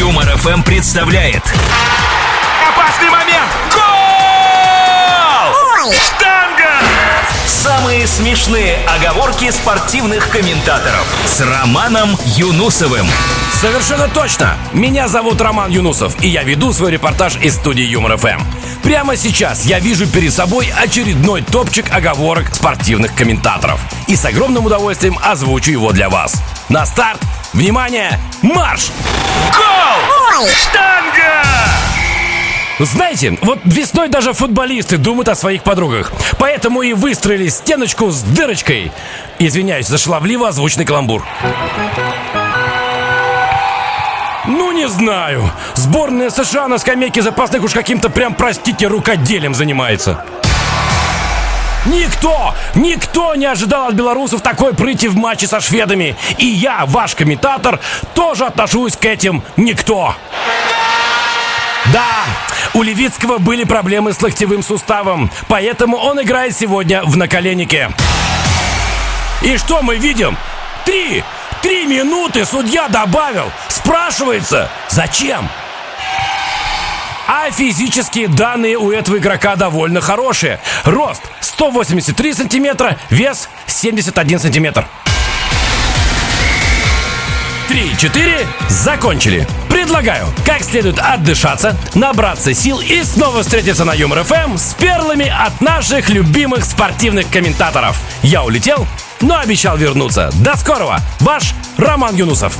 Юмор ФМ представляет. Опасный момент! Гол! Штанга! Самые смешные оговорки спортивных комментаторов с Романом Юнусовым. Совершенно точно! Меня зовут Роман Юнусов, и я веду свой репортаж из студии Юмор ФМ. Прямо сейчас я вижу перед собой очередной топчик оговорок спортивных комментаторов. И с огромным удовольствием озвучу его для вас. На старт! Внимание! Марш! Гол! Штанга! Знаете, вот весной даже футболисты думают о своих подругах. Поэтому и выстроили стеночку с дырочкой. Извиняюсь за шаловливо озвученный каламбур. Ну, не знаю. Сборная США на скамейке запасных уж каким-то прям, простите, рукоделием занимается. Никто, никто не ожидал от белорусов такой прыти в матче со шведами. И я, ваш комментатор, тоже отношусь к этим никто. Да, у Левицкого были проблемы с локтевым суставом, поэтому он играет сегодня в наколеннике. И что мы видим? Три! Три минуты судья добавил. Спрашивается, зачем? А физические данные у этого игрока довольно хорошие. Рост 183 сантиметра, вес 71 сантиметр. 3-4, закончили. Предлагаю, как следует отдышаться, набраться сил и снова встретиться на Юмор ФМ с перлами от наших любимых спортивных комментаторов. Я улетел, но обещал вернуться. До скорого, ваш Роман Юнусов.